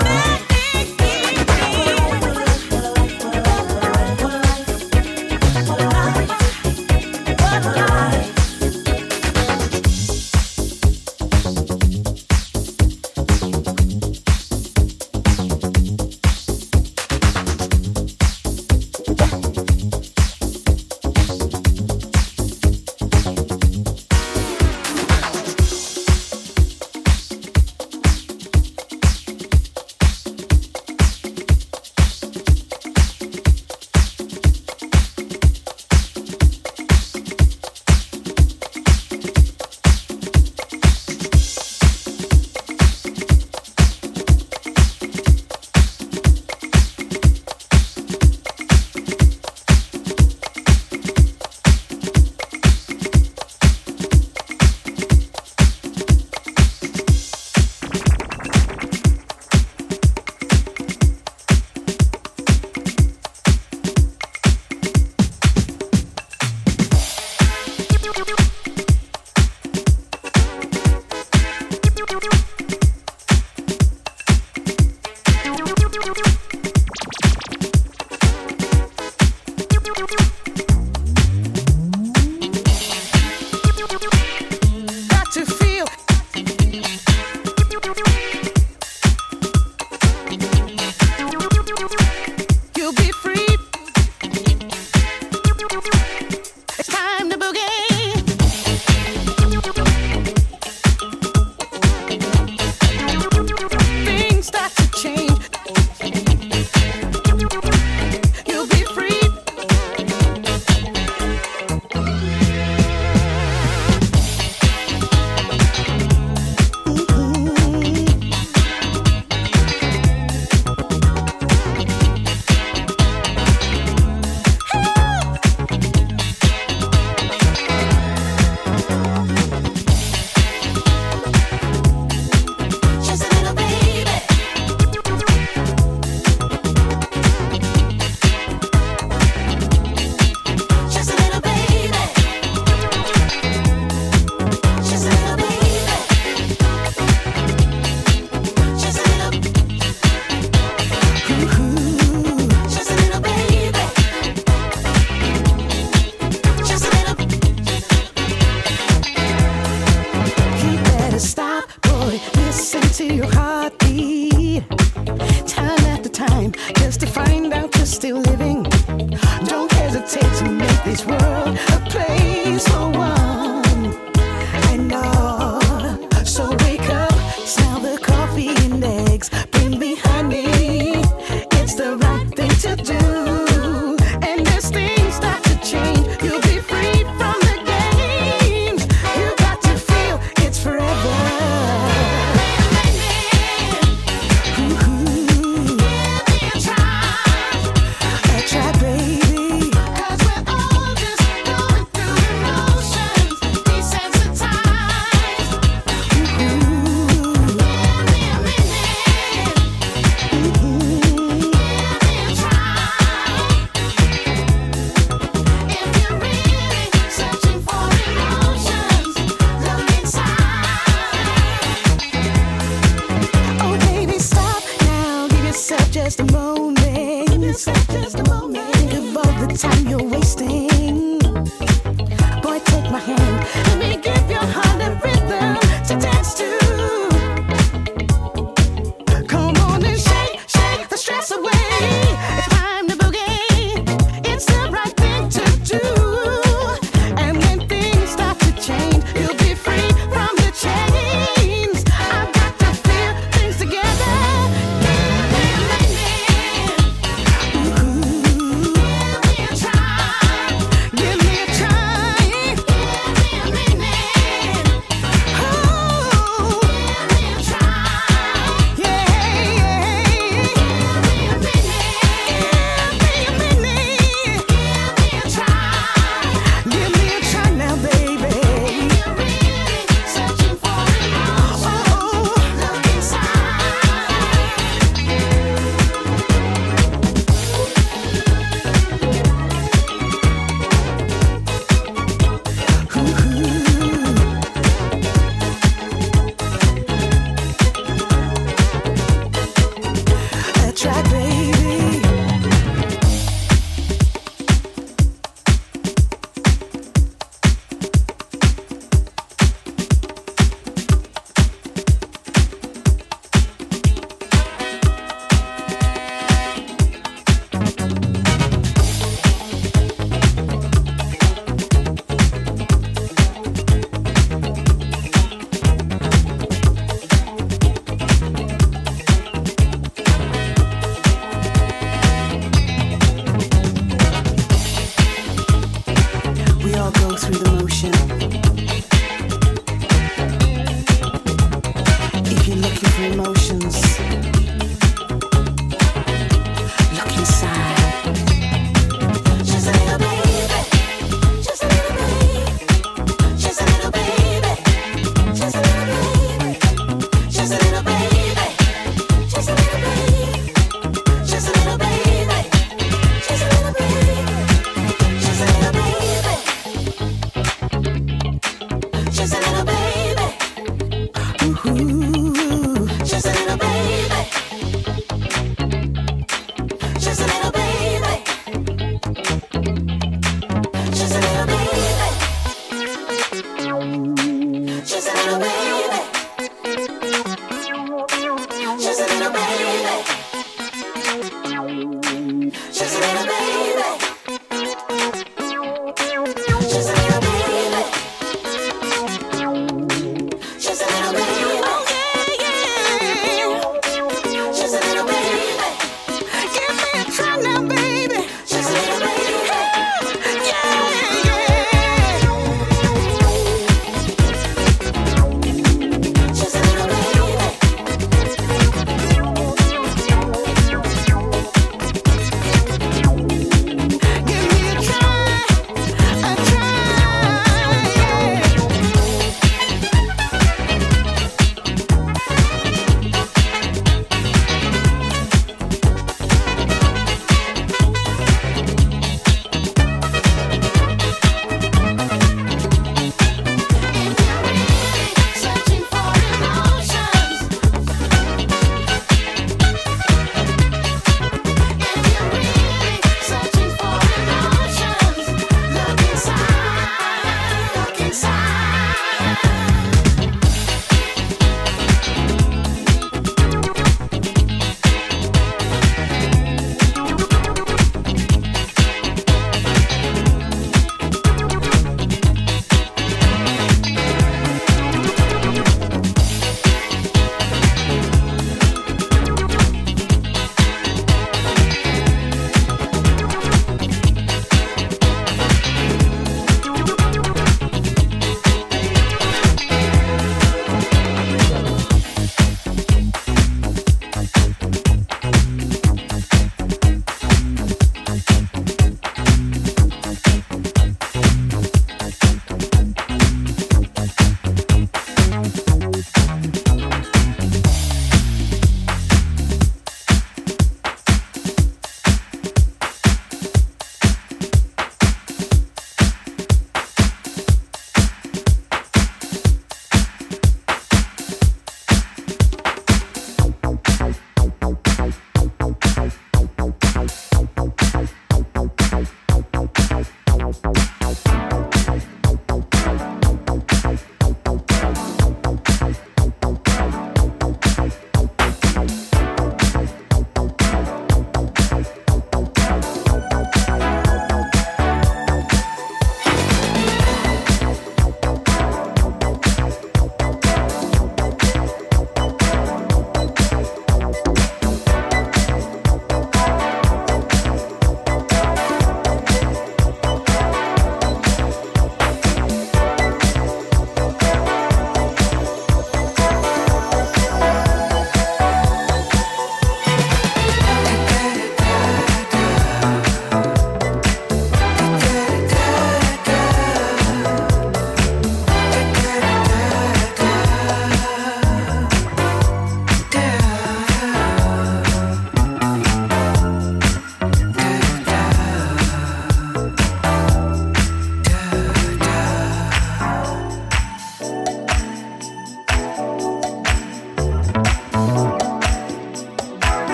Sarah.